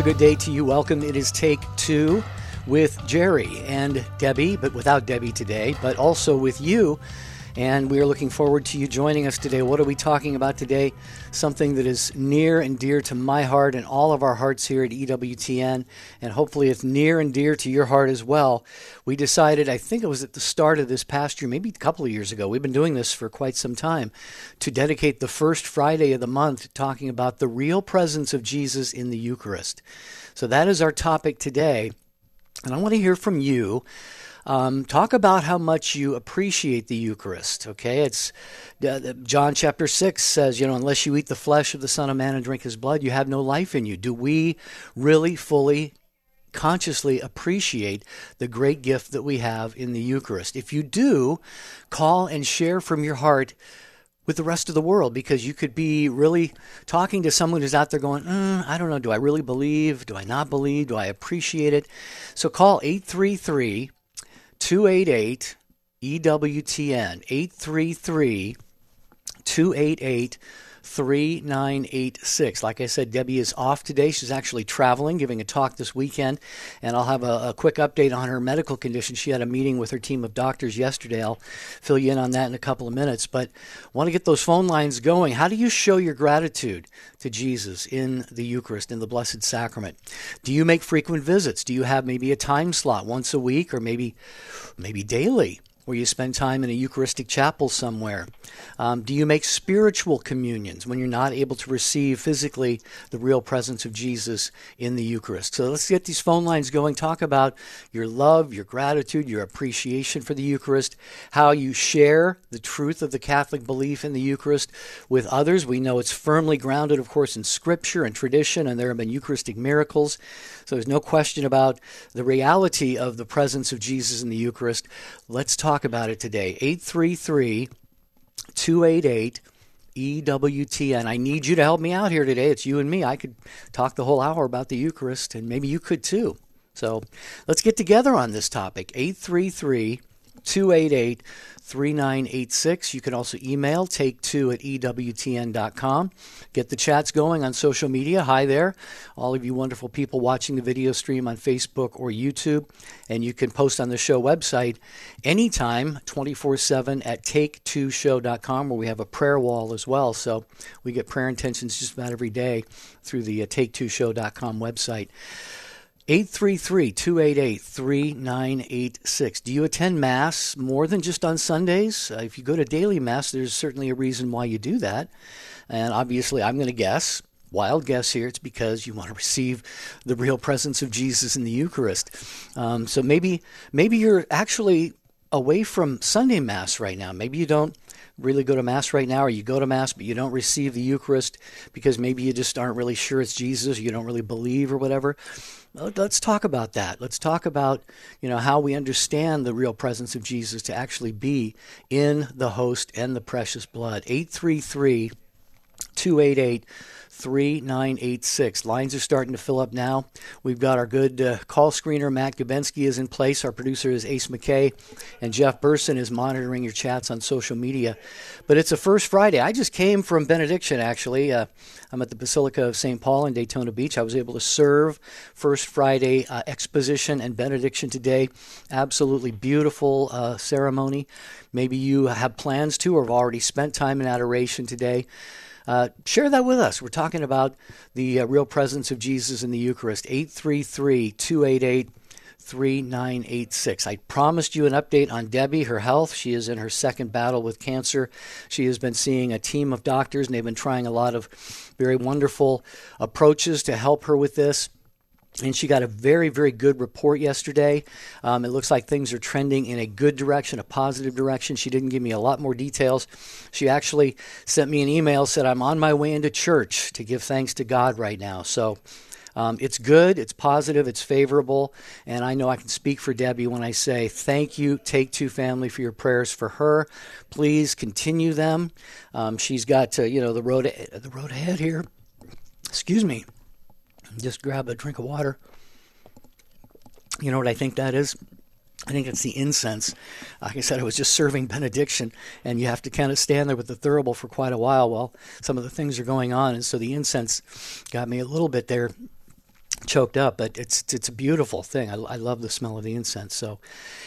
A good day to you. Welcome. It is Take Two with Jerry and Debbie, but without Debbie today, but also with you. And we are looking forward to you joining us today. What are we talking about today? Something that is near and dear to my heart and all of our hearts here at EWTN, and hopefully it's near and dear to your heart as well. We decided, I think it was at the start of this past year, maybe a couple of years ago, we've been doing this for quite some time, to dedicate the first Friday of the month talking about the real presence of Jesus in the Eucharist. So that is our topic today. And I want to hear from you. Um, talk about how much you appreciate the Eucharist. Okay, it's uh, John chapter six says, you know, unless you eat the flesh of the Son of Man and drink His blood, you have no life in you. Do we really fully? Consciously appreciate the great gift that we have in the Eucharist. If you do, call and share from your heart with the rest of the world because you could be really talking to someone who's out there going, mm, I don't know, do I really believe? Do I not believe? Do I appreciate it? So call 833 288 EWTN, 833 288 3986. Like I said, Debbie is off today. She's actually traveling, giving a talk this weekend, and I'll have a, a, quick update on her medical condition. She had a meeting with her team of doctors yesterday. I'll fill you in on that in a couple of minutes, but want to get those phone lines going. How do you show your gratitude to Jesus in the Eucharist, in the Blessed Sacrament? Do you make frequent visits? Do you have maybe a time slot once a week or maybe maybe daily? Where you spend time in a Eucharistic chapel somewhere? Um, do you make spiritual communions when you're not able to receive physically the real presence of Jesus in the Eucharist? So let's get these phone lines going. Talk about your love, your gratitude, your appreciation for the Eucharist, how you share the truth of the Catholic belief in the Eucharist with others. We know it's firmly grounded, of course, in Scripture and tradition, and there have been Eucharistic miracles. So there's no question about the reality of the presence of Jesus in the Eucharist. Let's talk about it today. 833 288 EWTN. I need you to help me out here today. It's you and me. I could talk the whole hour about the Eucharist, and maybe you could too. So let's get together on this topic. 833 288 3986. You can also email take2 at EWTN.com. Get the chats going on social media. Hi there, all of you wonderful people watching the video stream on Facebook or YouTube. And you can post on the show website anytime, 24 7 at take2show.com, where we have a prayer wall as well. So we get prayer intentions just about every day through the uh, take2show.com website. 833 288 3986. Do you attend Mass more than just on Sundays? Uh, if you go to daily Mass, there's certainly a reason why you do that. And obviously, I'm going to guess, wild guess here, it's because you want to receive the real presence of Jesus in the Eucharist. Um, so maybe, maybe you're actually away from Sunday Mass right now. Maybe you don't really go to Mass right now, or you go to Mass but you don't receive the Eucharist because maybe you just aren't really sure it's Jesus, you don't really believe or whatever let's talk about that. Let's talk about, you know, how we understand the real presence of Jesus to actually be in the host and the precious blood. 833 288 3986. Lines are starting to fill up now. We've got our good uh, call screener, Matt Gabensky, is in place. Our producer is Ace McKay, and Jeff Burson is monitoring your chats on social media. But it's a first Friday. I just came from benediction, actually. Uh, I'm at the Basilica of St. Paul in Daytona Beach. I was able to serve First Friday uh, exposition and benediction today. Absolutely beautiful uh, ceremony. Maybe you have plans to or have already spent time in adoration today. Uh, share that with us. We're talking about the uh, real presence of Jesus in the Eucharist. 833 288 3986. I promised you an update on Debbie, her health. She is in her second battle with cancer. She has been seeing a team of doctors, and they've been trying a lot of very wonderful approaches to help her with this and she got a very, very good report yesterday. Um, it looks like things are trending in a good direction, a positive direction. She didn't give me a lot more details. She actually sent me an email, said, I'm on my way into church to give thanks to God right now. So um, it's good, it's positive, it's favorable, and I know I can speak for Debbie when I say thank you, Take Two Family, for your prayers for her. Please continue them. Um, she's got, to, you know, the road, the road ahead here. Excuse me just grab a drink of water. You know what I think that is? I think it's the incense. Like I said, I was just serving benediction, and you have to kind of stand there with the thurible for quite a while while some of the things are going on. And so the incense got me a little bit there choked up, but it's it's a beautiful thing. I, I love the smell of the incense. So,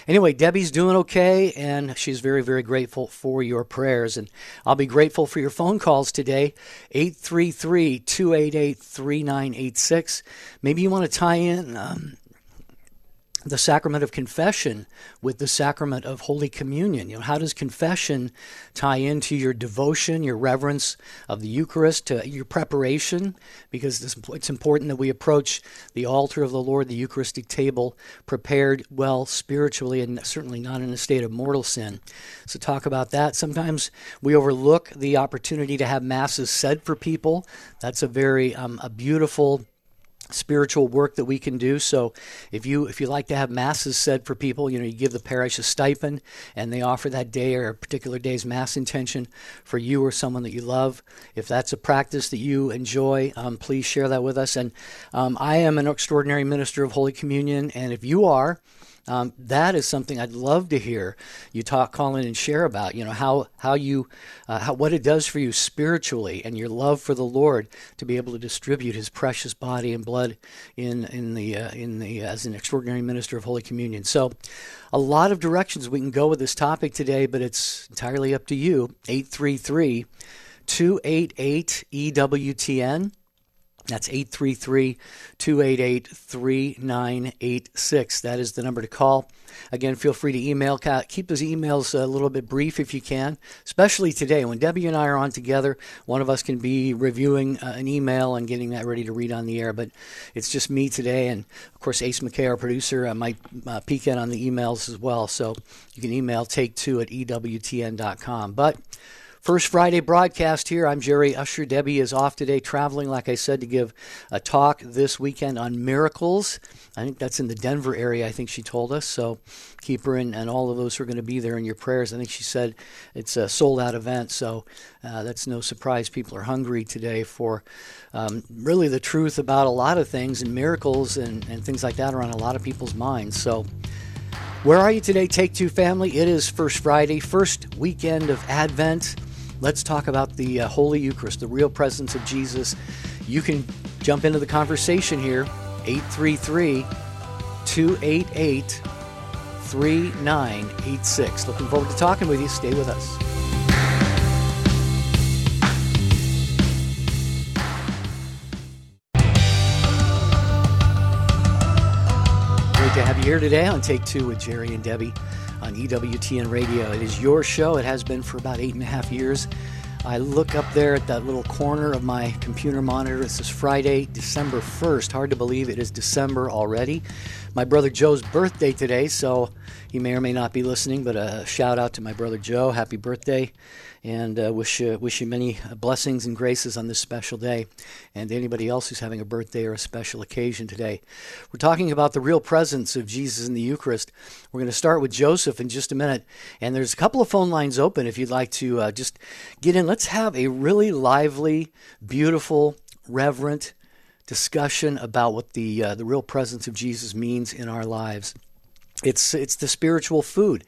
anyway, Debbie's doing okay, and she's very very grateful for your prayers, and I'll be grateful for your phone calls today. 833-288-3986. Maybe you want to tie in. Um, the sacrament of confession with the sacrament of Holy Communion. You know, how does confession tie into your devotion, your reverence of the Eucharist, to your preparation? Because it's important that we approach the altar of the Lord, the Eucharistic table, prepared well spiritually and certainly not in a state of mortal sin. So, talk about that. Sometimes we overlook the opportunity to have masses said for people. That's a very um, a beautiful spiritual work that we can do. So if you if you like to have masses said for people, you know, you give the parish a stipend and they offer that day or a particular day's mass intention for you or someone that you love. If that's a practice that you enjoy, um, please share that with us. And um, I am an extraordinary minister of Holy Communion, and if you are, um, that is something I'd love to hear you talk, call in, and share about. You know how how you uh, how, what it does for you spiritually and your love for the Lord to be able to distribute His precious body and blood in in the uh, in the uh, as an extraordinary minister of Holy Communion. So, a lot of directions we can go with this topic today, but it's entirely up to you. Eight three three. 288 EWTN. That's 833 288 3986. That is the number to call. Again, feel free to email. Keep those emails a little bit brief if you can, especially today. When Debbie and I are on together, one of us can be reviewing uh, an email and getting that ready to read on the air, but it's just me today. And of course, Ace McKay, our producer, uh, might uh, peek in on the emails as well. So you can email take two at EWTN.com. But First Friday broadcast here. I'm Jerry Usher. Debbie is off today, traveling, like I said, to give a talk this weekend on miracles. I think that's in the Denver area, I think she told us. So keep her in, and all of those who are going to be there in your prayers. I think she said it's a sold out event, so uh, that's no surprise. People are hungry today for um, really the truth about a lot of things, and miracles and, and things like that are on a lot of people's minds. So where are you today, Take Two family? It is First Friday, first weekend of Advent. Let's talk about the uh, Holy Eucharist, the real presence of Jesus. You can jump into the conversation here, 833 288 3986. Looking forward to talking with you. Stay with us. Great to have you here today on Take Two with Jerry and Debbie on EWTN Radio. It is your show. It has been for about eight and a half years. I look up there at that little corner of my computer monitor. This is Friday, December 1st. Hard to believe it is December already. My brother Joe's birthday today, so he may or may not be listening, but a shout out to my brother Joe. Happy birthday and uh, wish you, wish you many blessings and graces on this special day, and anybody else who's having a birthday or a special occasion today. We're talking about the real presence of Jesus in the Eucharist. We're going to start with Joseph in just a minute, and there's a couple of phone lines open if you'd like to uh, just get in. Let's have a really lively, beautiful, reverent discussion about what the uh, the real presence of Jesus means in our lives. It's it's the spiritual food.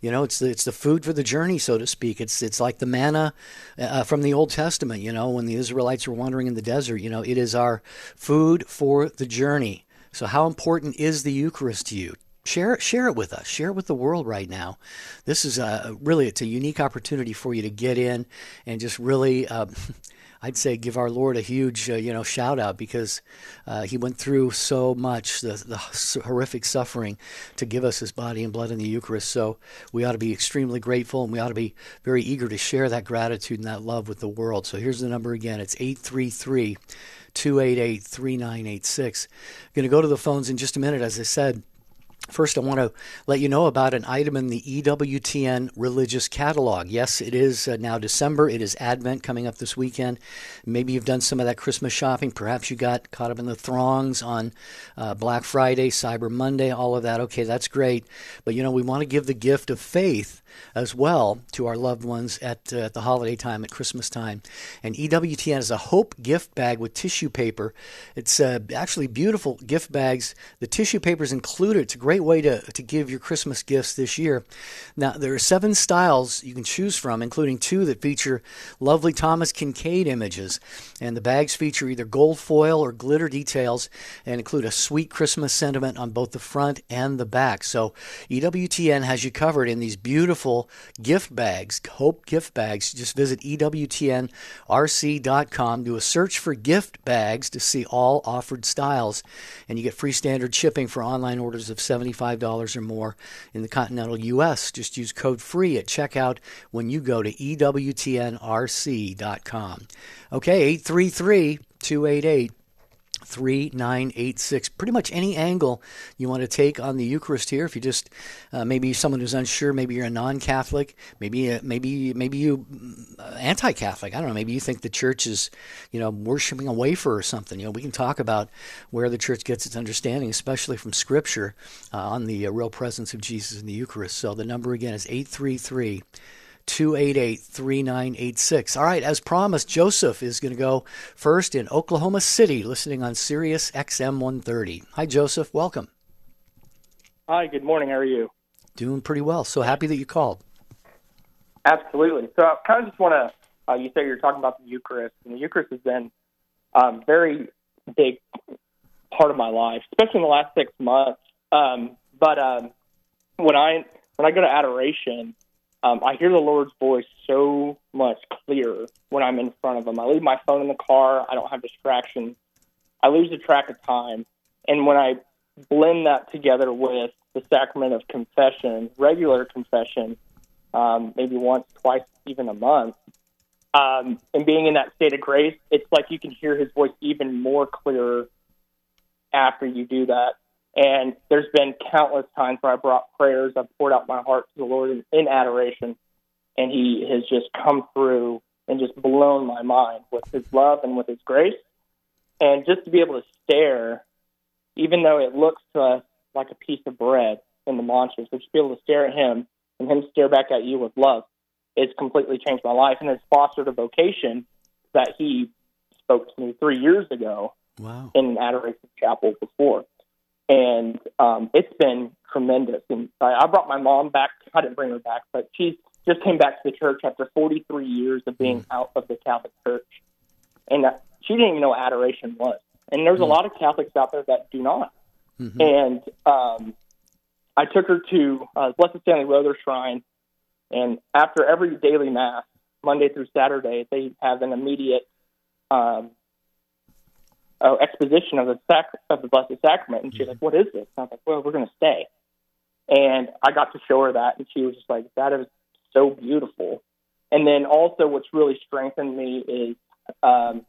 You know, it's the, it's the food for the journey, so to speak. It's it's like the manna uh, from the Old Testament. You know, when the Israelites were wandering in the desert. You know, it is our food for the journey. So, how important is the Eucharist to you? Share share it with us. Share it with the world right now. This is a really it's a unique opportunity for you to get in and just really. Uh, I'd say give our Lord a huge, uh, you know, shout out because uh, He went through so much, the, the horrific suffering, to give us His body and blood in the Eucharist. So we ought to be extremely grateful, and we ought to be very eager to share that gratitude and that love with the world. So here's the number again: it's eight three three. 288 3986. Going to go to the phones in just a minute. As I said, First, I want to let you know about an item in the EWTN religious catalog. Yes, it is uh, now December. It is Advent coming up this weekend. Maybe you've done some of that Christmas shopping. Perhaps you got caught up in the throngs on uh, Black Friday, Cyber Monday, all of that. Okay, that's great. But you know, we want to give the gift of faith as well to our loved ones at, uh, at the holiday time, at Christmas time. And EWTN is a Hope gift bag with tissue paper. It's uh, actually beautiful gift bags. The tissue paper is included. It's a great way to, to give your Christmas gifts this year. Now, there are seven styles you can choose from, including two that feature lovely Thomas Kinkade images. And the bags feature either gold foil or glitter details and include a sweet Christmas sentiment on both the front and the back. So, EWTN has you covered in these beautiful gift bags, Hope gift bags. Just visit EWTNRC.com, do a search for gift bags to see all offered styles, and you get free standard shipping for online orders of $75 or more in the continental U.S. Just use code FREE at checkout when you go to EWTNRC.com. Okay, 833 288 3986. Pretty much any angle you want to take on the Eucharist here. If you just uh, maybe someone who's unsure, maybe you're a non-Catholic, maybe uh, maybe maybe you uh, anti-Catholic. I don't know. Maybe you think the church is, you know, worshiping a wafer or something. You know, we can talk about where the church gets its understanding, especially from Scripture, uh, on the uh, real presence of Jesus in the Eucharist. So the number again is eight three three. 288 3986. All right, as promised, Joseph is going to go first in Oklahoma City, listening on Sirius XM 130. Hi, Joseph. Welcome. Hi, good morning. How are you? Doing pretty well. So happy that you called. Absolutely. So I kind of just want to, uh, you say you're talking about the Eucharist, and the Eucharist has been um, very big part of my life, especially in the last six months. Um, but um, when I when I go to adoration, um, I hear the Lord's voice so much clearer when I'm in front of Him. I leave my phone in the car. I don't have distractions. I lose the track of time. And when I blend that together with the sacrament of confession, regular confession, um, maybe once, twice, even a month, um, and being in that state of grace, it's like you can hear His voice even more clearer after you do that. And there's been countless times where I brought prayers, I've poured out my heart to the Lord in, in adoration, and He has just come through and just blown my mind with His love and with His grace. And just to be able to stare, even though it looks to us like a piece of bread in the monstrance, but just be able to stare at Him and Him stare back at you with love, it's completely changed my life and it's fostered a vocation that He spoke to me three years ago wow. in an adoration chapel before and um, it's been tremendous. And I, I brought my mom back. I didn't bring her back, but she just came back to the church after 43 years of being mm. out of the Catholic Church, and uh, she didn't even know what adoration was. And there's mm. a lot of Catholics out there that do not. Mm-hmm. And um, I took her to uh, Blessed Stanley Rother Shrine, and after every daily mass, Monday through Saturday, they have an immediate um, uh, exposition of the sac- of the Blessed Sacrament, and she's mm-hmm. like, "What is this?" And I was like, "Well, we're going to stay." And I got to show her that, and she was just like, "That is so beautiful." And then also, what's really strengthened me is um,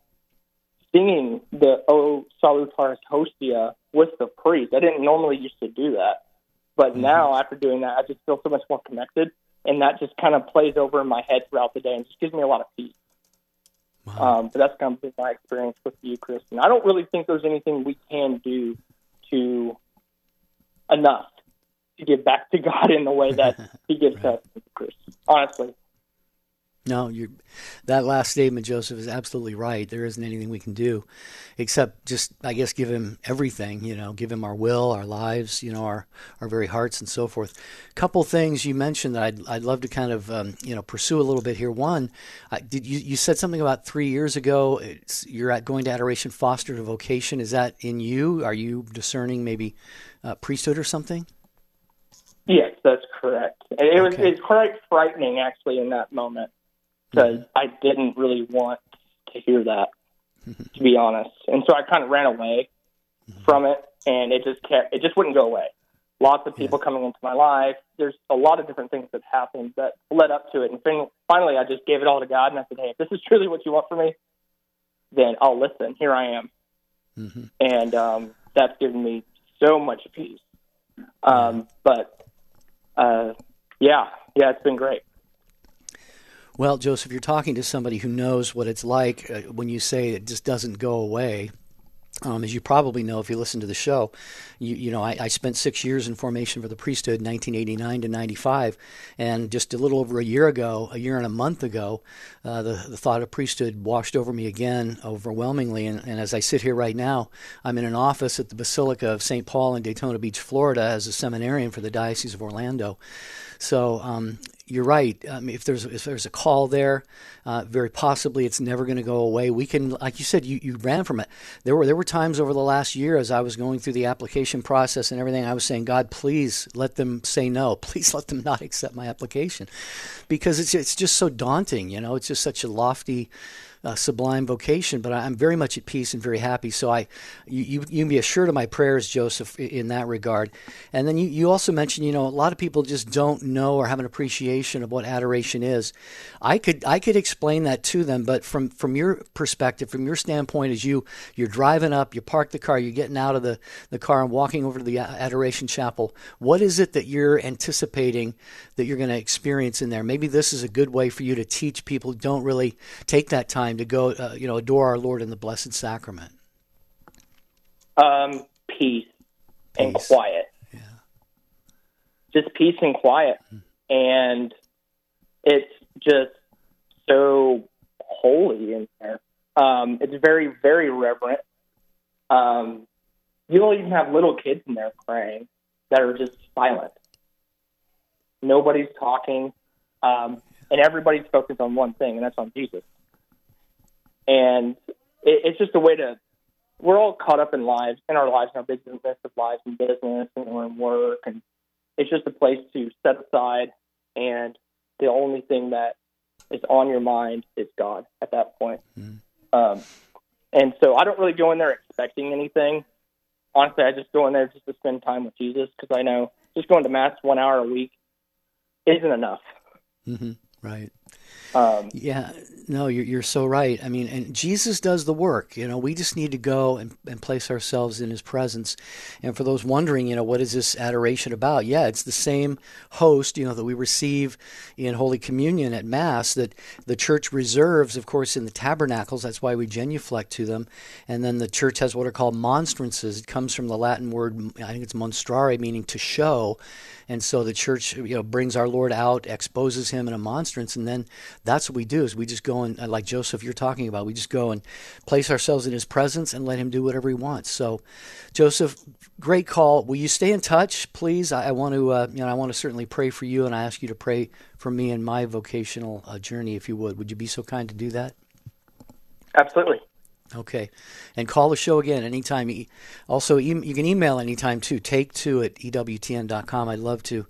singing the "O Salutaris Hostia" with the priest. I didn't normally used to do that, but mm-hmm. now after doing that, I just feel so much more connected, and that just kind of plays over in my head throughout the day, and just gives me a lot of peace. Wow. Um, but that's kind of been my experience with the Eucharist. And I don't really think there's anything we can do to enough to give back to God in the way that He gives right. us the Eucharist. Honestly. No, that last statement, Joseph, is absolutely right. There isn't anything we can do except just, I guess, give him everything. You know, give him our will, our lives, you know, our our very hearts, and so forth. A couple things you mentioned that I'd I'd love to kind of um, you know pursue a little bit here. One, I, did you you said something about three years ago? you're at going to adoration, fostered a vocation. Is that in you? Are you discerning maybe uh, priesthood or something? Yes, that's correct. It was it's quite frightening actually in that moment because. I didn't really want to hear that, to be honest. And so I kind of ran away from it, and it just kept, it just wouldn't go away. Lots of people yeah. coming into my life. There's a lot of different things that happened that led up to it. And finally, I just gave it all to God, and I said, "Hey, if this is truly what you want for me, then I'll listen. Here I am." Mm-hmm. And um, that's given me so much peace. Um, but uh, yeah, yeah, it's been great. Well, Joseph, you're talking to somebody who knows what it's like uh, when you say it just doesn't go away. Um, as you probably know, if you listen to the show, you, you know I, I, spent six years in formation for the priesthood, 1989 to 95, and just a little over a year ago, a year and a month ago, uh, the the thought of priesthood washed over me again, overwhelmingly. And, and, as I sit here right now, I'm in an office at the Basilica of St. Paul in Daytona Beach, Florida, as a seminarian for the Diocese of Orlando. So um, you're right. Um, if there's if there's a call there, uh, very possibly it's never going to go away. We can, like you said, you, you ran from it. There were there were times over the last year as I was going through the application process and everything, I was saying, God, please let them say no. Please let them not accept my application, because it's it's just so daunting. You know, it's just such a lofty uh, sublime vocation, but I'm very much at peace and very happy. So I, you, you, can be assured of my prayers, Joseph, in that regard. And then you, you also mentioned, you know, a lot of people just don't know or have an appreciation of what adoration is. I could I could explain that to them, but from from your perspective, from your standpoint, as you you're driving up, you park the car, you're getting out of the the car and walking over to the adoration chapel. What is it that you're anticipating that you're going to experience in there? Maybe this is a good way for you to teach people who don't really take that time time to go, uh, you know, adore our Lord in the Blessed Sacrament? Um, peace, peace. and quiet. Yeah. Just peace and quiet, mm-hmm. and it's just so holy in there. Um, it's very, very reverent. Um, you'll even have little kids in there praying that are just silent. Nobody's talking, um, and everybody's focused on one thing, and that's on Jesus and it, it's just a way to. We're all caught up in lives, in our lives, in our business of lives and business, and we're in work, and it's just a place to set aside, and the only thing that is on your mind is God at that point. Mm-hmm. Um, and so I don't really go in there expecting anything. Honestly, I just go in there just to spend time with Jesus because I know just going to mass one hour a week isn't enough. Mm-hmm. Right. Um, yeah, no, you're, you're so right. I mean, and Jesus does the work. You know, we just need to go and, and place ourselves in his presence. And for those wondering, you know, what is this adoration about? Yeah, it's the same host, you know, that we receive in Holy Communion at Mass that the church reserves, of course, in the tabernacles. That's why we genuflect to them. And then the church has what are called monstrances. It comes from the Latin word, I think it's monstrare, meaning to show. And so the church, you know, brings our Lord out, exposes him in a monstrance, and then that's what we do is we just go and, like Joseph, you're talking about, we just go and place ourselves in his presence and let him do whatever he wants. So, Joseph, great call. Will you stay in touch, please? I, I want to, uh, you know, I want to certainly pray for you, and I ask you to pray for me and my vocational uh, journey, if you would. Would you be so kind to do that? Absolutely. Okay. And call the show again anytime. Also, you can email anytime too. Take two at EWTN.com. I'd love to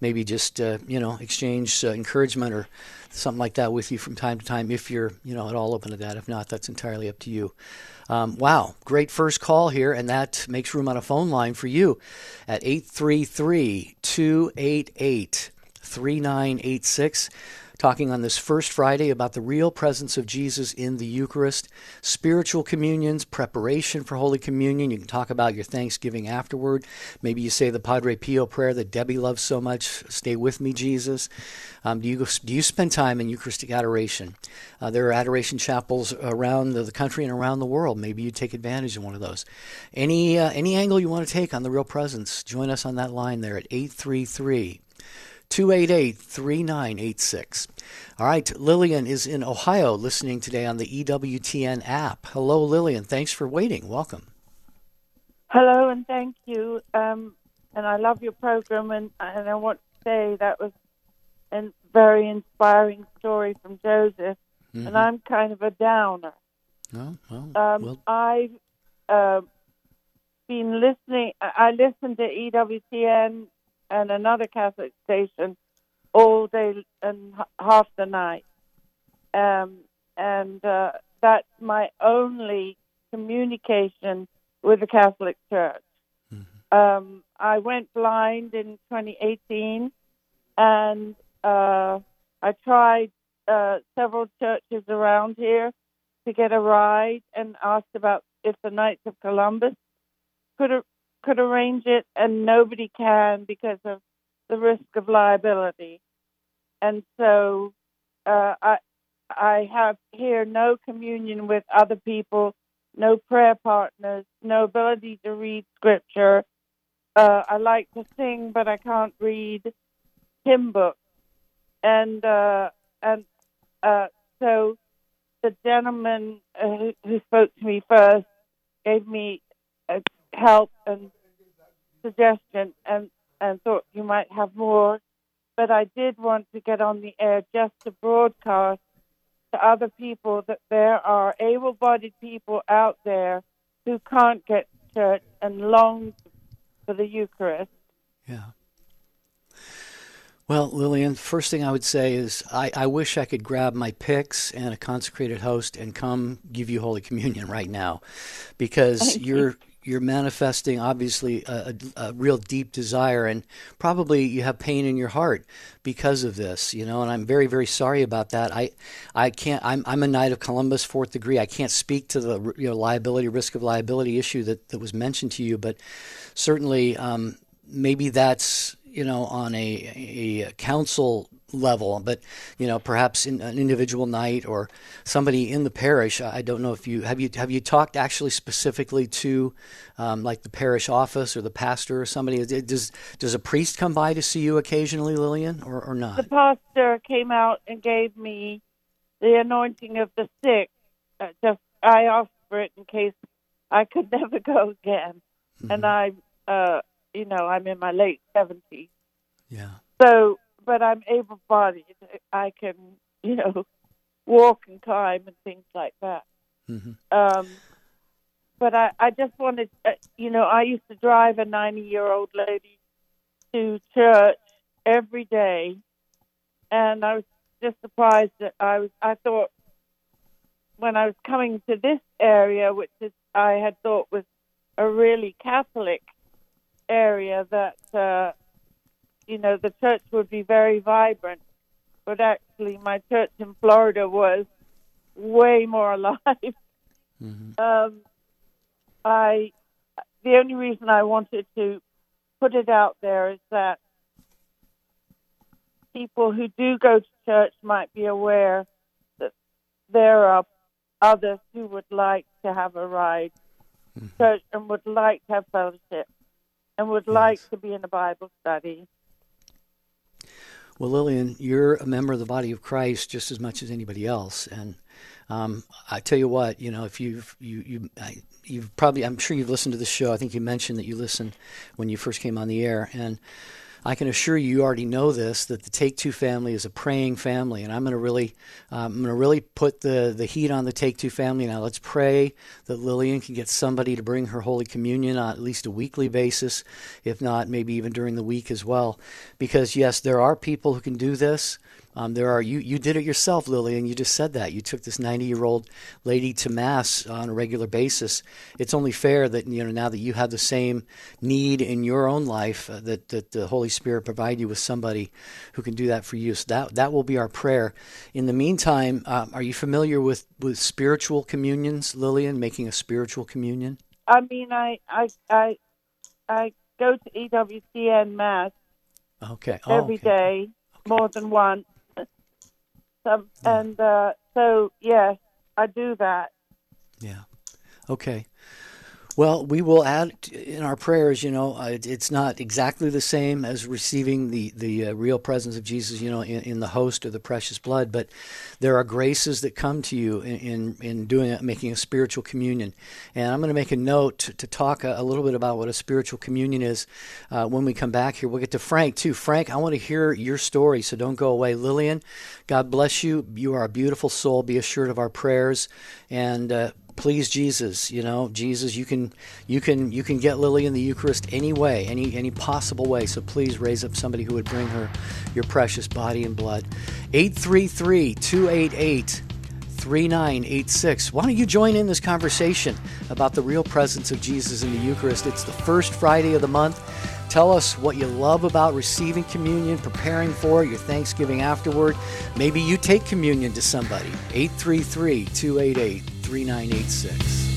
maybe just, uh, you know, exchange uh, encouragement or something like that with you from time to time if you're, you know, at all open to that. If not, that's entirely up to you. Um, wow. Great first call here. And that makes room on a phone line for you at 833 288 3986 talking on this first Friday about the real presence of Jesus in the Eucharist, spiritual communions, preparation for Holy Communion. You can talk about your Thanksgiving afterward. Maybe you say the Padre Pio prayer that Debbie loves so much Stay with me, Jesus. Um, do, you, do you spend time in Eucharistic adoration? Uh, there are adoration chapels around the, the, country and around the world. Maybe you take advantage of one of those. Any, uh, any angle you want to take on the real presence, join us on that line there at 833 288 3986. All right, Lillian is in Ohio listening today on the EWTN app. Hello, Lillian. Thanks for waiting. Welcome. Hello, and thank you. Um, and I love your program, and, and I want to say that was a very inspiring story from Joseph. Mm-hmm. And I'm kind of a downer. Oh, well, um, well. I've uh, been listening, I listened to EWTN and another Catholic station all day and half the night. Um, and uh, that's my only communication with the Catholic Church. Mm-hmm. Um, I went blind in 2018, and uh, I tried uh, several churches around here to get a ride and asked about if the Knights of Columbus could could arrange it, and nobody can because of the risk of liability. And so uh, I I have here no communion with other people, no prayer partners, no ability to read scripture. Uh, I like to sing, but I can't read hymn books. And uh, and uh, so the gentleman uh, who, who spoke to me first gave me help and suggestion, and and thought you might have more. But I did want to get on the air just to broadcast to other people that there are able-bodied people out there who can't get to church and long for the Eucharist. Yeah. Well, Lillian, first thing I would say is I, I wish I could grab my pyx and a consecrated host and come give you Holy Communion right now, because you're you're manifesting obviously a, a, a, real deep desire and probably you have pain in your heart because of this you know and i'm very very sorry about that. I i can't i'm, I'm a knight of columbus fourth degree. I can't speak to the you know liability risk of liability issue that, that was mentioned to you but certainly um, maybe that's you know on a, a council level, but you know, perhaps in an individual knight or somebody in the parish. I don't know if you have you have you talked actually specifically to um, like the parish office or the pastor or somebody. Does does a priest come by to see you occasionally, Lillian, or, or not? The pastor came out and gave me the anointing of the sick. Uh, just I asked for it in case I could never go again, mm-hmm. and I, uh, you know, I'm in my late seventies. Yeah. So but I'm able bodied. I can, you know, walk and climb and things like that. Mm-hmm. Um, but I, I just wanted, uh, you know, I used to drive a 90 year old lady to church every day, and I was just surprised that I was, I thought when I was coming to this area, which is, I had thought was a really Catholic area, that uh, you know, the church would be very vibrant. But actually, my church in Florida was way more alive. Mm-hmm. Um, I, the only reason I wanted to put it out there is that people who do go to church might be aware that there are others who would like to have a ride mm-hmm. church and would like to have fellowship and would yes. like to be in a Bible study. Well, Lillian, you're a member of the body of Christ just as much as anybody else, and um, I tell you what, you know, if you've you you I, you've probably I'm sure you've listened to the show. I think you mentioned that you listened when you first came on the air, and I can assure you, you already know this, that the Take Two family is a praying family, and I'm going to really, um, I'm going to really put the the heat on the Take Two family now. Let's pray that Lillian can get somebody to bring her Holy Communion on at least a weekly basis, if not maybe even during the week as well, because yes, there are people who can do this. Um, there are you. You did it yourself, Lillian. You just said that you took this 90-year-old lady to mass on a regular basis. It's only fair that you know now that you have the same need in your own life uh, that that the Holy Spirit provide you with somebody who can do that for you. So that that will be our prayer. In the meantime, uh, are you familiar with with spiritual communions, Lillian? Making a spiritual communion. I mean, I I I I go to EWTN mass. Okay. Oh, every okay. day, more than once some, and uh, so yes, I do that. Yeah. Okay. Well, we will add in our prayers. You know, uh, it's not exactly the same as receiving the the uh, real presence of Jesus. You know, in, in, the host of the precious blood, but there are graces that come to you in in, in doing it, making a spiritual communion. And I'm going to make a note to, to talk a, a, little bit about what a spiritual communion is uh, when we come back here. We'll get to Frank too. Frank, I want to hear your story, so don't go away. Lillian, God bless you. You are a beautiful soul. Be assured of our prayers and uh, please Jesus. You know, Jesus, you can you can you can get Lillian the Eucharist any way, any any possible way. So please raise up somebody who would bring her your precious body and blood. 833-288 3986. Why don't you join in this conversation about the real presence of Jesus in the Eucharist? It's the first Friday of the month. Tell us what you love about receiving communion, preparing for it, your Thanksgiving afterward. Maybe you take communion to somebody. 833 288 3986.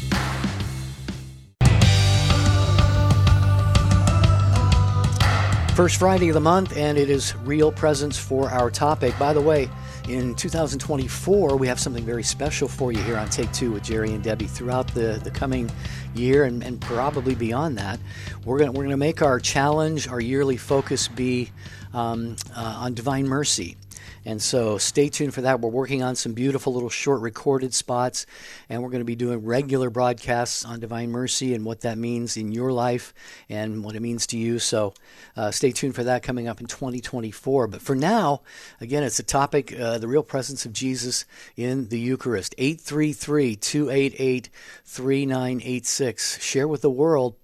First Friday of the month, and it is real presence for our topic. By the way, in 2024, we have something very special for you here on Take Two with Jerry and Debbie throughout the, the coming year and, and probably beyond that. We're going we're gonna make our challenge, our yearly focus be um, uh, on divine mercy. And so stay tuned for that. We're working on some beautiful little short recorded spots, and we're going to be doing regular broadcasts on Divine Mercy and what that means in your life and what it means to you. So uh, stay tuned for that coming up in 2024. But for now, again, it's a topic uh, the real presence of Jesus in the Eucharist. 833 288 3986. Share with the world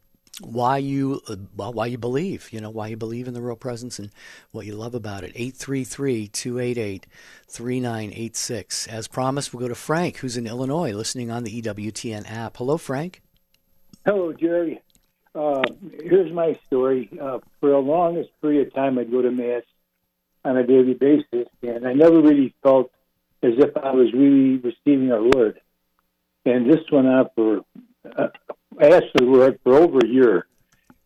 why you why you believe, you know, why you believe in the real presence and what you love about it. 833-288-3986. As promised, we'll go to Frank who's in Illinois listening on the EWTN app. Hello Frank. Hello Jerry. Uh, here's my story. Uh, for the longest period of time I'd go to mass on a daily basis and I never really felt as if I was really receiving our Lord. And this went on for uh, asked the Lord for over a year.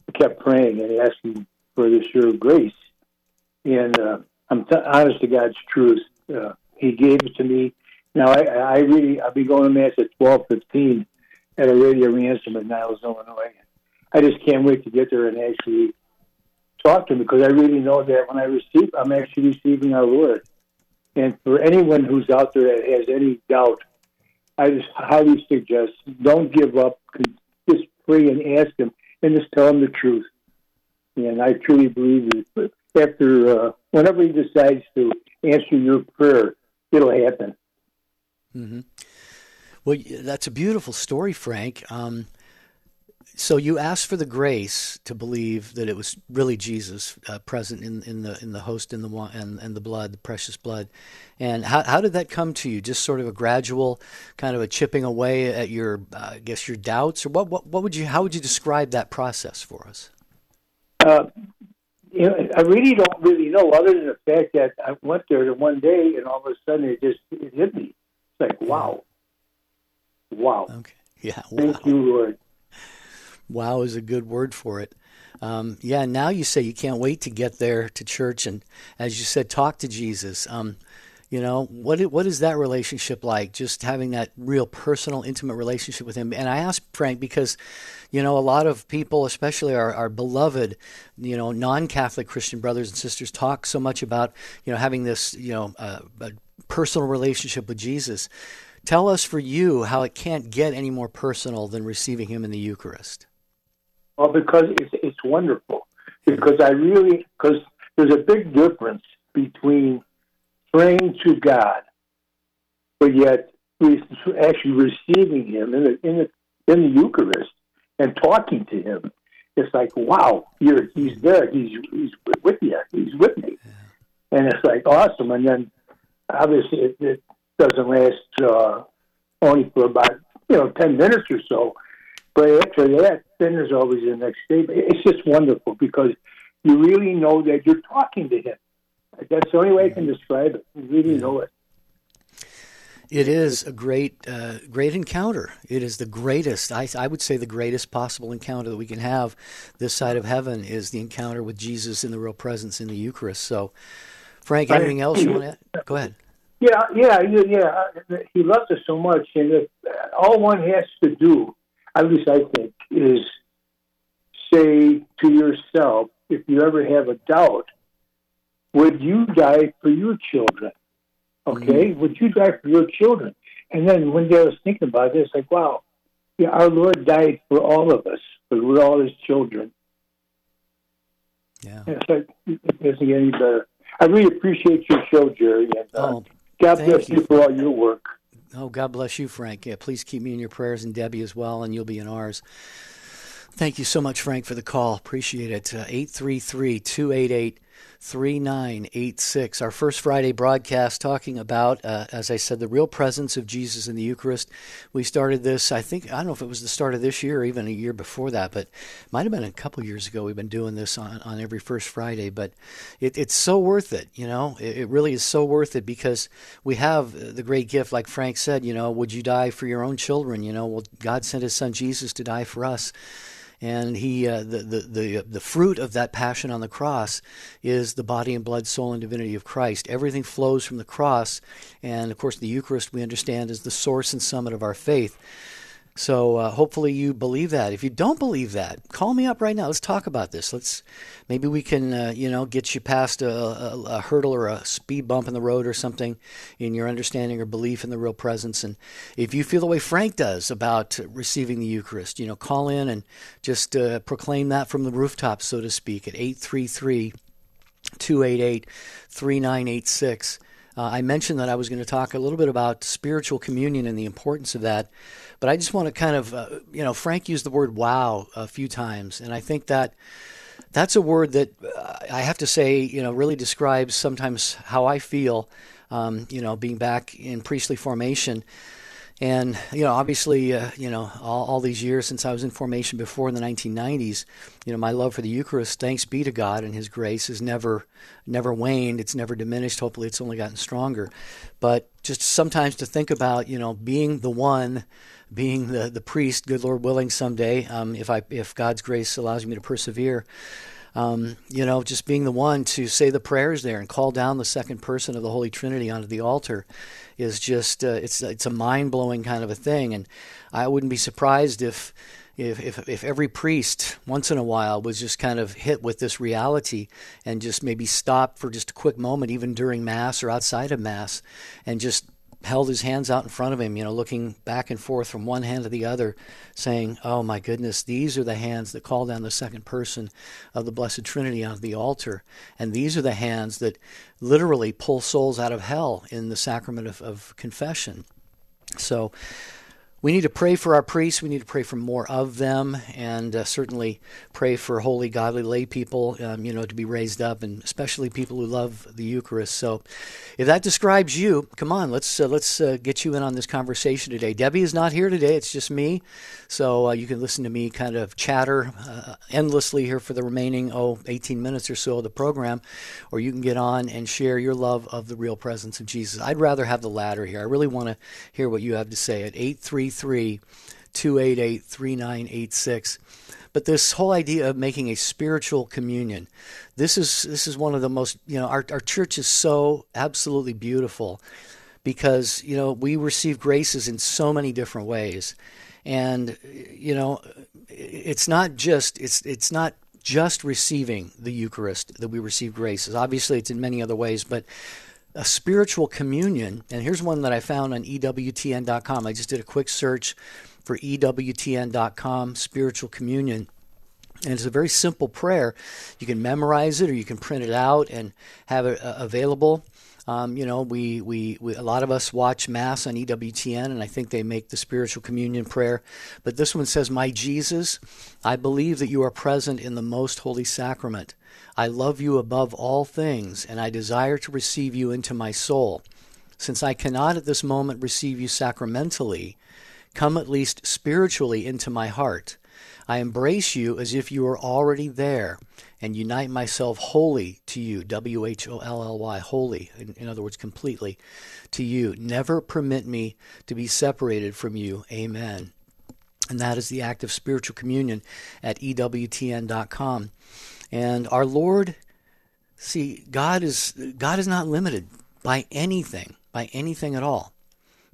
I kept praying and asking for this year of grace. And uh, I'm t- honest to God's truth. Uh, he gave it to me. Now, I, I really, I'll be going to Mass at 1215 at Our Lady of Ransom in Niles, Illinois. I just can't wait to get there and actually talk to him because I really know that when I receive, I'm actually receiving our Lord. And for anyone who's out there that has any doubt, I just highly suggest don't give up and ask Him and just tell Him the truth. And I truly believe that after, uh, whenever He decides to answer your prayer, it'll happen. Mm-hmm. Well, that's a beautiful story, Frank. Um, so you asked for the grace to believe that it was really Jesus uh, present in, in the in the host and the and, and the blood, the precious blood. And how how did that come to you? Just sort of a gradual kind of a chipping away at your uh, I guess your doubts, or what, what what would you how would you describe that process for us? Uh, you know, I really don't really know, other than the fact that I went there one day and all of a sudden it just it hit me. It's like wow, wow. Okay. Yeah. Wow. Thank you, Lord. Wow is a good word for it. Um, yeah, now you say you can't wait to get there to church and, as you said, talk to Jesus. Um, you know what? What is that relationship like? Just having that real personal, intimate relationship with Him. And I ask Frank because, you know, a lot of people, especially our, our beloved, you know, non-Catholic Christian brothers and sisters, talk so much about, you know, having this, you know, uh, personal relationship with Jesus. Tell us for you how it can't get any more personal than receiving Him in the Eucharist. Well, because it's it's wonderful. Because I really because there's a big difference between praying to God, but yet actually receiving Him in the in the in the Eucharist and talking to Him. It's like wow, you're He's there. He's He's with you. He's with me, and it's like awesome. And then obviously it, it doesn't last uh, only for about you know ten minutes or so but after that, then there's always the next day. It's just wonderful because you really know that you're talking to him. That's the only way I can describe it. You really know it. It is a great, uh, great encounter. It is the greatest. I, I would say the greatest possible encounter that we can have this side of heaven is the encounter with Jesus in the real presence in the Eucharist. So, Frank, anything else you want to? Go ahead. Yeah, yeah, yeah. He loves us so much, and all one has to do at least I think, is say to yourself, if you ever have a doubt, would you die for your children? Okay, mm-hmm. would you die for your children? And then one day I was thinking about this, like, wow, yeah, our Lord died for all of us, but we're all His children. Yeah, it's like it doesn't get any better. I really appreciate your show, Jerry, and uh, oh, God bless you for all your work. Oh, God bless you, Frank. Yeah, please keep me in your prayers and Debbie as well, and you'll be in ours. Thank you so much, Frank, for the call. Appreciate it. Uh, 833 288 3986. Our first Friday broadcast talking about, uh, as I said, the real presence of Jesus in the Eucharist. We started this, I think, I don't know if it was the start of this year or even a year before that, but might have been a couple years ago. We've been doing this on, on every first Friday, but it, it's so worth it, you know? It, it really is so worth it because we have the great gift, like Frank said, you know, would you die for your own children? You know, well, God sent his son Jesus to die for us and he uh, the, the the the fruit of that passion on the cross is the body and blood, soul and divinity of Christ. Everything flows from the cross, and of course the Eucharist we understand is the source and summit of our faith. So uh, hopefully you believe that. If you don't believe that, call me up right now. Let's talk about this. Let's maybe we can uh, you know get you past a, a, a, hurdle or a speed bump in the road or something in your understanding or belief in the real presence. And if you feel the way Frank does about receiving the Eucharist, you know, call in and just uh, proclaim that from the rooftop, so to speak, at 833 288 3986. Uh, I mentioned that I was going to talk a little bit about spiritual communion and the importance of that. But I just want to kind of, uh, you know, Frank used the word wow a few times, and I think that that's a word that uh, I have to say, you know, really describes sometimes how I feel, um, you know, being back in priestly formation. And you know, obviously, uh, you know, all, all, these years since I was in formation before in the 1990s, you know, my love for the Eucharist, thanks be to God and His grace, has never, never waned. It's never diminished. Hopefully, it's only gotten stronger. But just sometimes to think about, you know, being the one being the, the priest, good Lord willing, someday, um, if I if God's grace allows me to persevere, um, you know, just being the one to say the prayers there and call down the second person of the Holy Trinity onto the altar is just uh, it's it's a mind blowing kind of a thing, and I wouldn't be surprised if. If, if, if every priest once in a while was just kind of hit with this reality and just maybe stop for just a quick moment, even during Mass or outside of Mass, and just held his hands out in front of him, you know, looking back and forth from one hand to the other, saying, Oh my goodness, these are the hands that call down the second person of the Blessed Trinity onto the altar. And these are the hands that literally pull souls out of hell in the sacrament of, of confession. So we need to pray for our priests. We need to pray for more of them, and uh, certainly pray for holy, godly lay people, um, you know, to be raised up, and especially people who love the Eucharist. So, if that describes you, come on, let's uh, let's uh, get you in on this conversation today. Debbie is not here today; it's just me, so uh, you can listen to me kind of chatter uh, endlessly here for the remaining oh 18 minutes or so of the program, or you can get on and share your love of the real presence of Jesus. I'd rather have the latter here. I really want to hear what you have to say at eight three 288 3986. But this whole idea of making a spiritual communion, this is this is one of the most you know our our church is so absolutely beautiful because you know we receive graces in so many different ways, and you know it's not just it's it's not just receiving the Eucharist that we receive graces. Obviously, it's in many other ways, but a spiritual communion, and here's one that I found on EWTN.com. I just did a quick search for EWTN.com, spiritual communion. And it's a very simple prayer. You can memorize it or you can print it out and have it uh, available. Um, you know, we, we, we, a lot of us watch Mass on EWTN, and I think they make the spiritual communion prayer. But this one says, My Jesus, I believe that you are present in the most holy sacrament. I love you above all things, and I desire to receive you into my soul. Since I cannot at this moment receive you sacramentally, come at least spiritually into my heart. I embrace you as if you were already there and unite myself wholly to you, W H O L L Y, wholly, in, in, other words, completely to you. Never permit me to be separated from you. Amen. And that is the act of spiritual communion at EWTN.com. And our Lord, see, God is God is not limited by anything, by anything at all.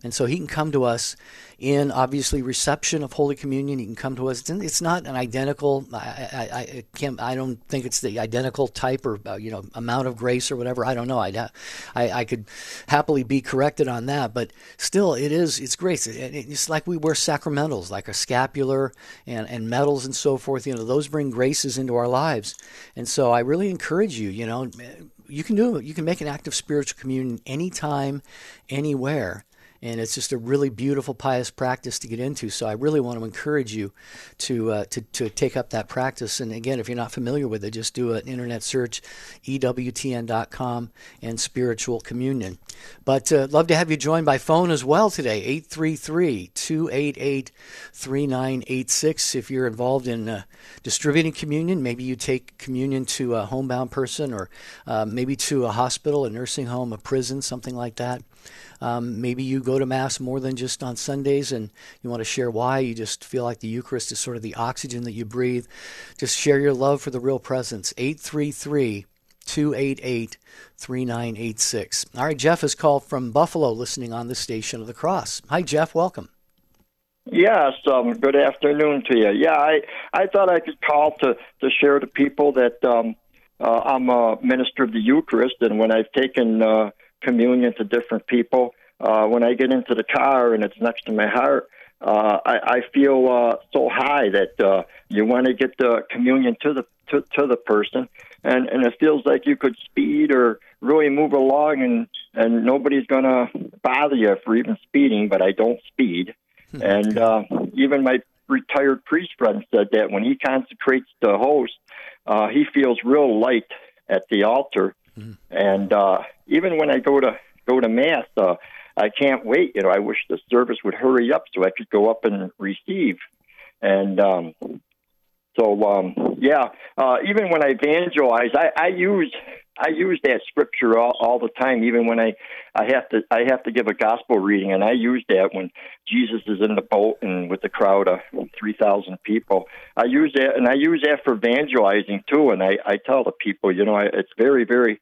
And so he can come to us in obviously reception of Holy Communion. He can come to us. It's not an identical. I, I, I can't. I don't think it's the identical type or uh, you know amount of grace or whatever. I don't know. I'd ha- I I could happily be corrected on that, but still, it is. It's grace. It, it's like we wear sacramentals, like a scapular and and medals and so forth. You know, those bring graces into our lives. And so I really encourage you. You know, you can do. You can make an act of spiritual communion anytime, anywhere and it's just a really beautiful pious practice to get into. So I really want to encourage you to uh, to to take up that practice. And again, if you're not familiar with it, just do an internet search, ewtn.com and spiritual communion. But uh, love to have you join by phone as well today, 833-288-3986. If you're involved in uh, distributing communion, maybe you take communion to a homebound person or uh, maybe to a hospital, a nursing home, a prison, something like that. Um, maybe you go to Mass more than just on Sundays and you want to share why. You just feel like the Eucharist is sort of the oxygen that you breathe. Just share your love for the real presence. 833 288 3986. All right, Jeff is called from Buffalo listening on the Station of the Cross. Hi, Jeff. Welcome. Yes, um, good afternoon to you. Yeah, I, I thought I could call to, to share to people that um, uh, I'm a minister of the Eucharist, and when I've taken uh, communion to different people, uh, when I get into the car and it's next to my heart, uh, I, I feel uh, so high that uh, you want to get the communion to the to, to the person, and and it feels like you could speed or really move along, and and nobody's gonna bother you for even speeding. But I don't speed, hmm. and uh, even my retired priest friend said that when he consecrates the host, uh, he feels real light at the altar, mm. and uh, even when I go to go to mass. Uh, I can't wait. You know, I wish the service would hurry up so I could go up and receive. And um, so, um, yeah, uh, even when I evangelize, I, I use I use that scripture all, all the time. Even when I I have to I have to give a gospel reading, and I use that when Jesus is in the boat and with the crowd of three thousand people. I use that, and I use that for evangelizing too. And I I tell the people, you know, I, it's very very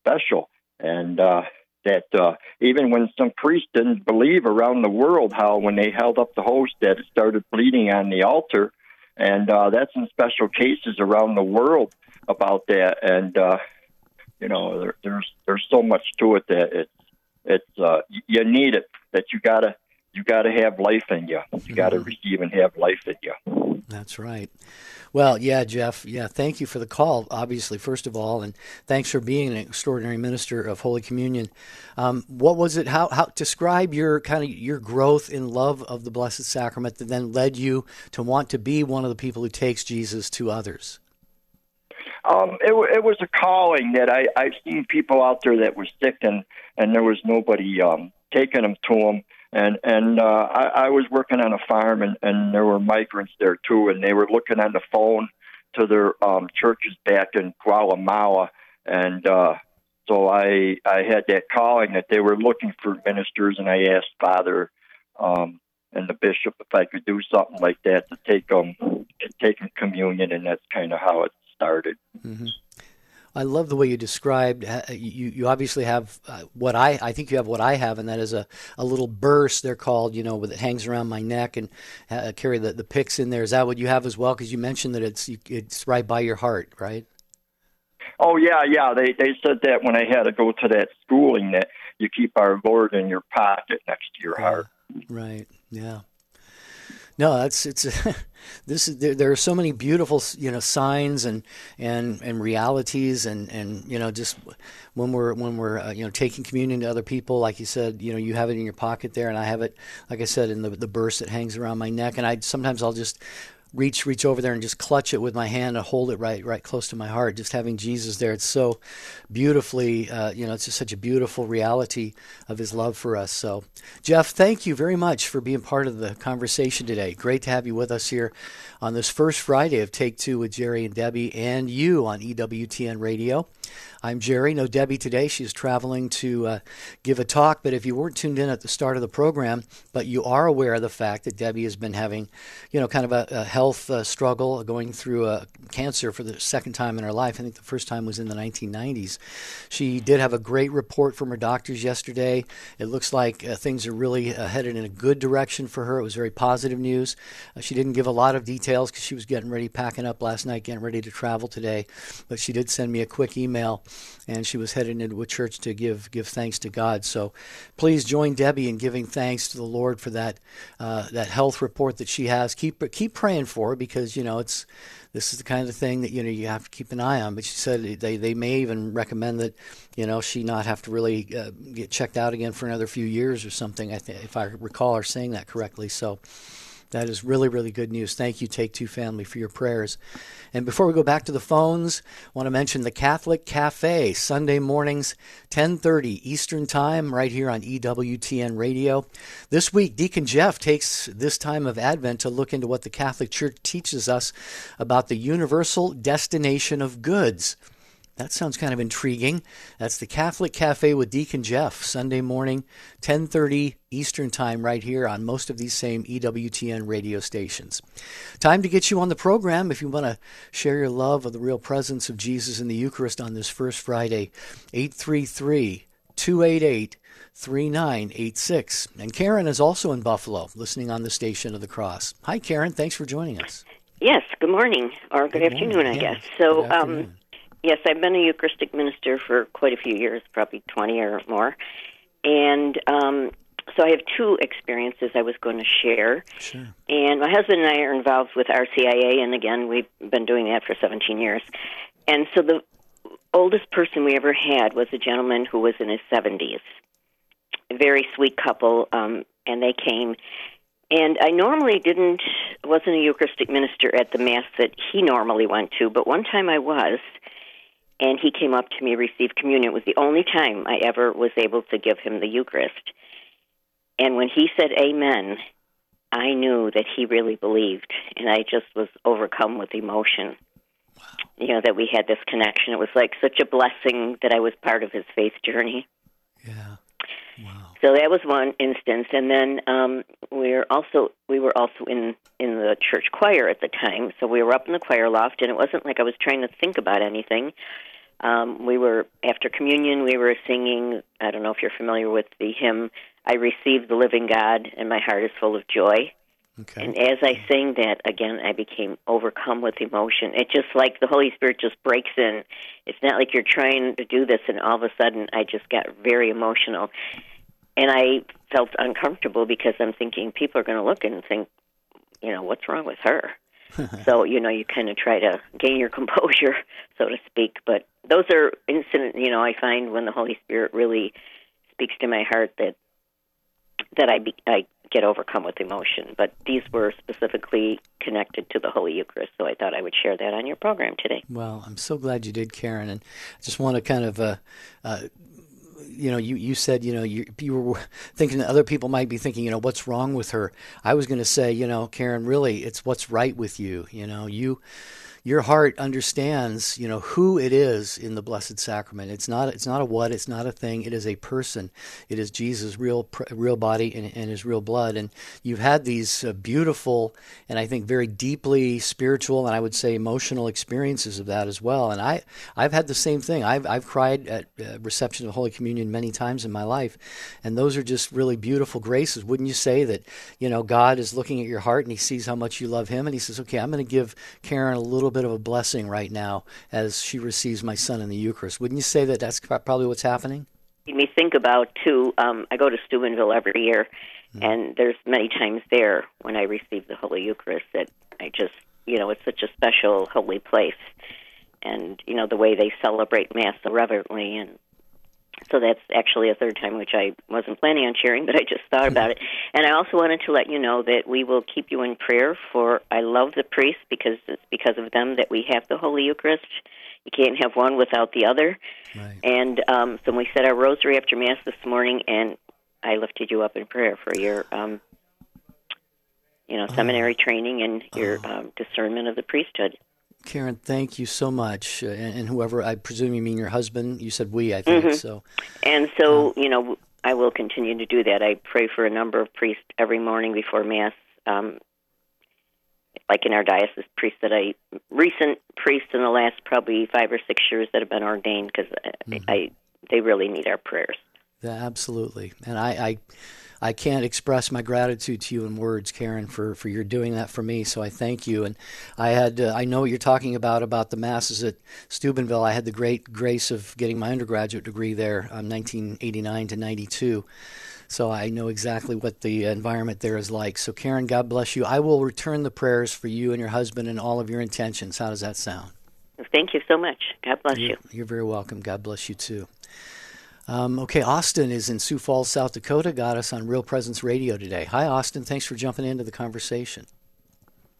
special. And uh, that uh, even when some priests didn't believe around the world how when they held up the host that it started bleeding on the altar, and uh, that's in special cases around the world about that. And uh, you know, there, there's there's so much to it that it's it's uh, you need it that you gotta you gotta have life in you. You gotta mm-hmm. receive and have life in you. That's right. Well, yeah, Jeff. Yeah, thank you for the call, obviously, first of all, and thanks for being an extraordinary minister of Holy Communion. Um, what was it? How, how describe your kind of your growth in love of the Blessed Sacrament that then led you to want to be one of the people who takes Jesus to others? Um, it, it was a calling that I I've seen people out there that were sick and and there was nobody um, taking them to them and and uh, I, I was working on a farm, and, and there were migrants there too, and they were looking on the phone to their um, churches back in Guatemala, and uh, so I I had that calling that they were looking for ministers, and I asked Father um, and the bishop if I could do something like that to take them and take them communion, and that's kind of how it started. Mm-hmm. I love the way you described. Uh, you you obviously have uh, what I I think you have what I have, and that is a, a little burse. They're called, you know, that hangs around my neck and uh, carry the the pyx in there. Is that what you have as well? Because you mentioned that it's it's right by your heart, right? Oh yeah, yeah. They they said that when I had to go to that schooling that you keep our Lord in your pocket next to your heart. Right. Yeah. No, that's it's this is there, there, are so many beautiful you know signs and and and realities and and you know just when we're when we're uh, you know taking communion to other people like you said you know you have it in your pocket there and I have it like I said in the the burse that hangs around my neck and I sometimes I'll just reach reach over there and just clutch it with my hand and hold it right right close to my heart just having jesus there it's so beautifully uh, you know it's just such a beautiful reality of his love for us so jeff thank you very much for being part of the conversation today great to have you with us here on this first friday of take two with jerry and debbie and you on ewtn radio I'm Jerry. No Debbie today. She's traveling to uh, give a talk. But if you weren't tuned in at the start of the program, but you are aware of the fact that Debbie has been having, you know, kind of a, a health uh, struggle, going through a cancer for the second time in her life. I think the first time was in the 1990s. She did have a great report from her doctors yesterday. It looks like uh, things are really uh, headed in a good direction for her. It was very positive news. Uh, she didn't give a lot of details because she was getting ready, packing up last night, getting ready to travel today. But she did send me a quick email and she was headed into a church to give give thanks to God. So, please join Debbie in giving thanks to the Lord for that uh, that health report that she has. Keep keep praying for because you know it's this is the kind of thing that you know you have to keep an eye on. But she said they they may even recommend that you know she not have to really uh, get checked out again for another few years or something. I think if I recall her saying that correctly. So. That is really, really good news. Thank you, Take Two Family, for your prayers. And before we go back to the phones, I want to mention the Catholic Cafe, Sunday mornings, 10:30 Eastern Time, right here on EWTN Radio. This week, Deacon Jeff takes this time of Advent to look into what the Catholic Church teaches us about the universal destination of goods. That sounds kind of intriguing. That's the Catholic Cafe with Deacon Jeff, Sunday morning, 10:30 Eastern Time right here on most of these same EWTN radio stations. Time to get you on the program if you want to share your love of the real presence of Jesus in the Eucharist on this first Friday. 833 288 3986. And Karen is also in Buffalo, listening on the Station of the Cross. Hi, Karen. Thanks for joining us. Yes, good morning, or good, good afternoon, I guess. So, um, Yes, I've been a Eucharistic minister for quite a few years, probably 20 or more. And um, so I have two experiences I was going to share. Sure. And my husband and I are involved with RCIA, and again, we've been doing that for 17 years. And so the oldest person we ever had was a gentleman who was in his 70s. A very sweet couple, um, and they came. And I normally didn't, wasn't a Eucharistic minister at the Mass that he normally went to, but one time I was and he came up to me, received communion. It was the only time I ever was able to give him the Eucharist. And when he said Amen, I knew that he really believed, and I just was overcome with emotion. Wow. You know, that we had this connection. It was like such a blessing that I was part of his faith journey. Yeah. Wow. So that was one instance, and then um, we were also we were also in in the church choir at the time. So we were up in the choir loft, and it wasn't like I was trying to think about anything. Um, we were after communion. We were singing. I don't know if you're familiar with the hymn. I received the living God, and my heart is full of joy. Okay. And as I sang that again, I became overcome with emotion. It just like the Holy Spirit just breaks in. It's not like you're trying to do this, and all of a sudden, I just got very emotional and I felt uncomfortable because I'm thinking people are going to look and think, you know, what's wrong with her? so you know, you kind of try to gain your composure, so to speak. But those are incident. You know, I find when the Holy Spirit really speaks to my heart that that I be, I get overcome with emotion. But these were specifically connected to the Holy Eucharist, so I thought I would share that on your program today. Well, I'm so glad you did, Karen, and I just want to kind of uh, uh, you know, you, you said, you know, you, you were thinking that other people might be thinking, you know, what's wrong with her? I was going to say, you know, Karen, really, it's what's right with you. You know, you your heart understands, you know, who it is in the Blessed Sacrament. It's not it's not a what, it's not a thing. It is a person. It is Jesus' real real body and, and his real blood. And you've had these uh, beautiful and I think very deeply spiritual and I would say emotional experiences of that as well. And I I've had the same thing. I've I've cried at uh, reception of Holy Communion many times in my life, and those are just really beautiful graces. Wouldn't you say that? You know, God is looking at your heart and He sees how much you love Him, and He says, "Okay, I'm going to give Karen a little." Bit of a blessing right now as she receives my son in the Eucharist. Wouldn't you say that that's probably what's happening? Made me think about too. Um, I go to Steubenville every year, mm-hmm. and there's many times there when I receive the Holy Eucharist that I just, you know, it's such a special holy place, and you know the way they celebrate Mass so reverently and so that's actually a third time, which I wasn't planning on sharing, but I just thought about it. And I also wanted to let you know that we will keep you in prayer for. I love the priests because it's because of them that we have the Holy Eucharist. You can't have one without the other. Right. And um, so we said our rosary after Mass this morning, and I lifted you up in prayer for your, um, you know, seminary oh. training and your oh. um, discernment of the priesthood. Karen, thank you so much. Uh, and, and, whoever, I presume you mean your husband. You said we, I think. Mm-hmm. So, and so um, you know, I will continue to do that. I pray for a number of priests every morning before mass. Um, like in our diocese, priests that I recent priests in the last probably five or six years that have been ordained because mm-hmm. I, I they really need our prayers. Yeah, absolutely, and I, I I can't express my gratitude to you in words, Karen, for, for your doing that for me. So I thank you. And I had uh, I know what you're talking about about the masses at Steubenville. I had the great grace of getting my undergraduate degree there, um, 1989 to 92. So I know exactly what the environment there is like. So Karen, God bless you. I will return the prayers for you and your husband and all of your intentions. How does that sound? Thank you so much. God bless you're, you. You're very welcome. God bless you too. Um, okay, Austin is in Sioux Falls, South Dakota. Got us on Real Presence Radio today. Hi, Austin. Thanks for jumping into the conversation.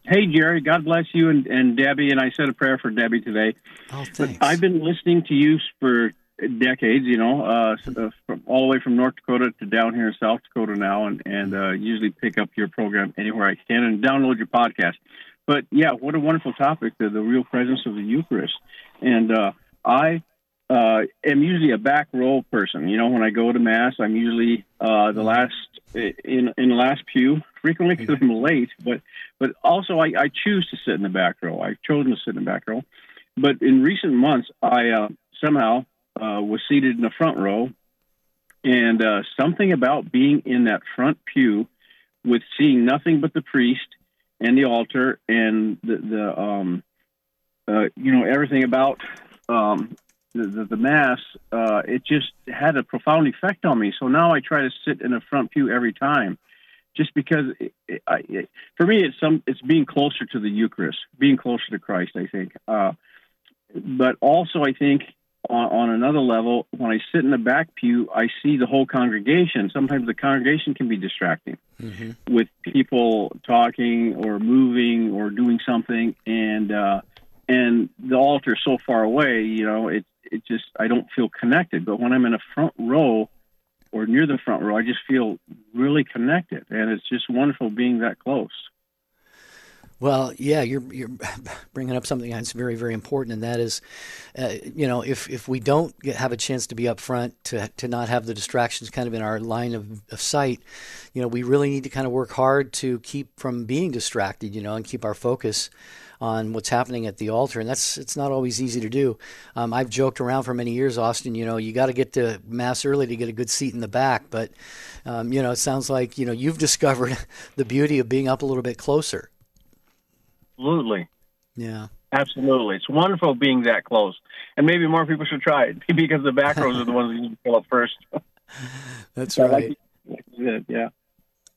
Hey, Jerry. God bless you and, and Debbie. And I said a prayer for Debbie today. Oh, thanks. But I've been listening to you for decades. You know, uh, uh, from all the way from North Dakota to down here in South Dakota now, and and uh, usually pick up your program anywhere I can and download your podcast. But yeah, what a wonderful topic—the the real presence of the Eucharist. And uh, I uh, am usually a back row person. You know, when I go to mass, I'm usually uh, the last in in the last pew. Frequently because I'm late, but but also I, I choose to sit in the back row. I've chosen to sit in the back row. But in recent months, I uh, somehow uh, was seated in the front row, and uh, something about being in that front pew with seeing nothing but the priest and the altar and the, the um, uh, you know everything about um, the, the, the mass, uh, it just had a profound effect on me. So now I try to sit in the front pew every time, just because it, it, I, it, for me it's some it's being closer to the Eucharist, being closer to Christ. I think, uh, but also I think on, on another level, when I sit in the back pew, I see the whole congregation. Sometimes the congregation can be distracting mm-hmm. with people talking or moving or doing something, and uh, and the altar so far away. You know, it it just I don't feel connected. But when I'm in a front row or near the front row, I just feel really connected, and it's just wonderful being that close. Well, yeah, you're you're bringing up something that's very very important, and that is, uh, you know, if if we don't get, have a chance to be up front to to not have the distractions kind of in our line of, of sight, you know, we really need to kind of work hard to keep from being distracted, you know, and keep our focus on what's happening at the altar, and that's it's not always easy to do. Um, I've joked around for many years, Austin. You know, you got to get to mass early to get a good seat in the back, but um, you know, it sounds like you know you've discovered the beauty of being up a little bit closer. Absolutely. Yeah. Absolutely. It's wonderful being that close. And maybe more people should try it because the back rows are the ones that you fill up first. That's right. Like yeah.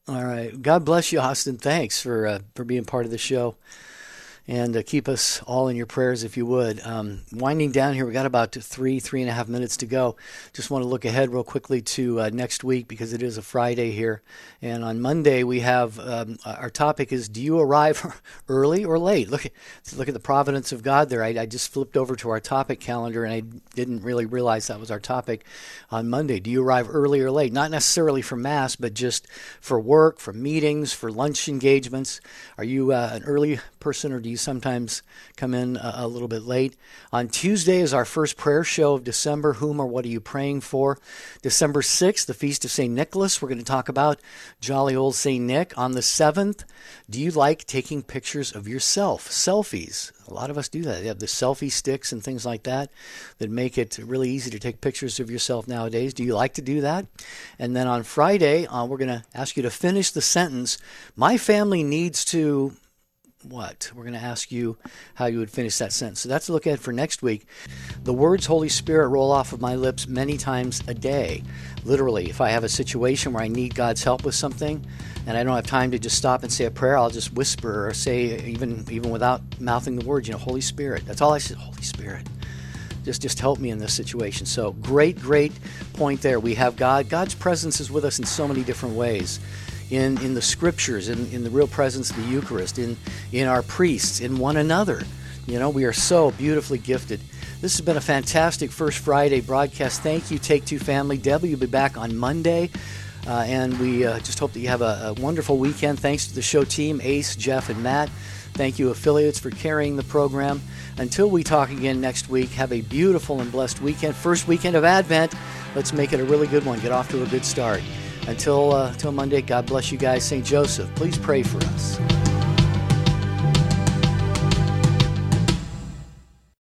All right. God bless you, Austin. Thanks for uh, for being part of the show and uh, keep us all in your prayers if you would. Um, winding down here, we got about three, three and a half minutes to go. Just want to look ahead real quickly to uh, next week because it is a Friday here, and on Monday we have um, our topic is: Do you arrive early or late? Look, look at the providence of God there. I, I just flipped over to our topic calendar and I didn't really realize that was our topic on Monday. Do you arrive early or late? Not necessarily for mass, but just for work, for meetings, for lunch engagements. Are you uh, an early person or do you sometimes come in a, a, little bit late. On Tuesday is our first prayer show of December. Whom or what are you praying for? December 6th, the Feast of St. Nicholas. We're going to talk about jolly old St. Nick. On the 7th, do you like taking pictures of yourself? Selfies. A lot of us do that. They have the selfie sticks and things like that that make it really easy to take pictures of yourself nowadays. Do you like to do that? And then on Friday, uh, we're going to ask you to finish the sentence My family needs to what? We're going to ask you how you would finish that sentence. So that's a look at for next week. The words Holy Spirit roll off of my lips many times a day. Literally, if I have a situation where I need God's help with something and I don't have time to just stop and say a prayer, I'll just whisper or say even even without mouthing the words, you know, Holy Spirit. That's all I say, Holy Spirit. Just just help me in this situation. So, great great point there. We have God. God's presence is with us in so many different ways in, in the scriptures, in, in the real presence of the Eucharist, in, in our priests, in one another. You know, we are so beautifully gifted. This has been a fantastic First Friday broadcast. Thank you, Take Two family. Debbie will be back on Monday. Uh, and we uh, just hope that you have a, a, wonderful weekend. Thanks to the show team, Ace, Jeff, and Matt. Thank you, affiliates, for carrying the program. Until we talk again next week, have a beautiful and blessed weekend. First weekend of Advent. Let's make it a really good one. Get off to a good start. Until, uh, until Monday, God bless you guys. St. Joseph, please pray for us.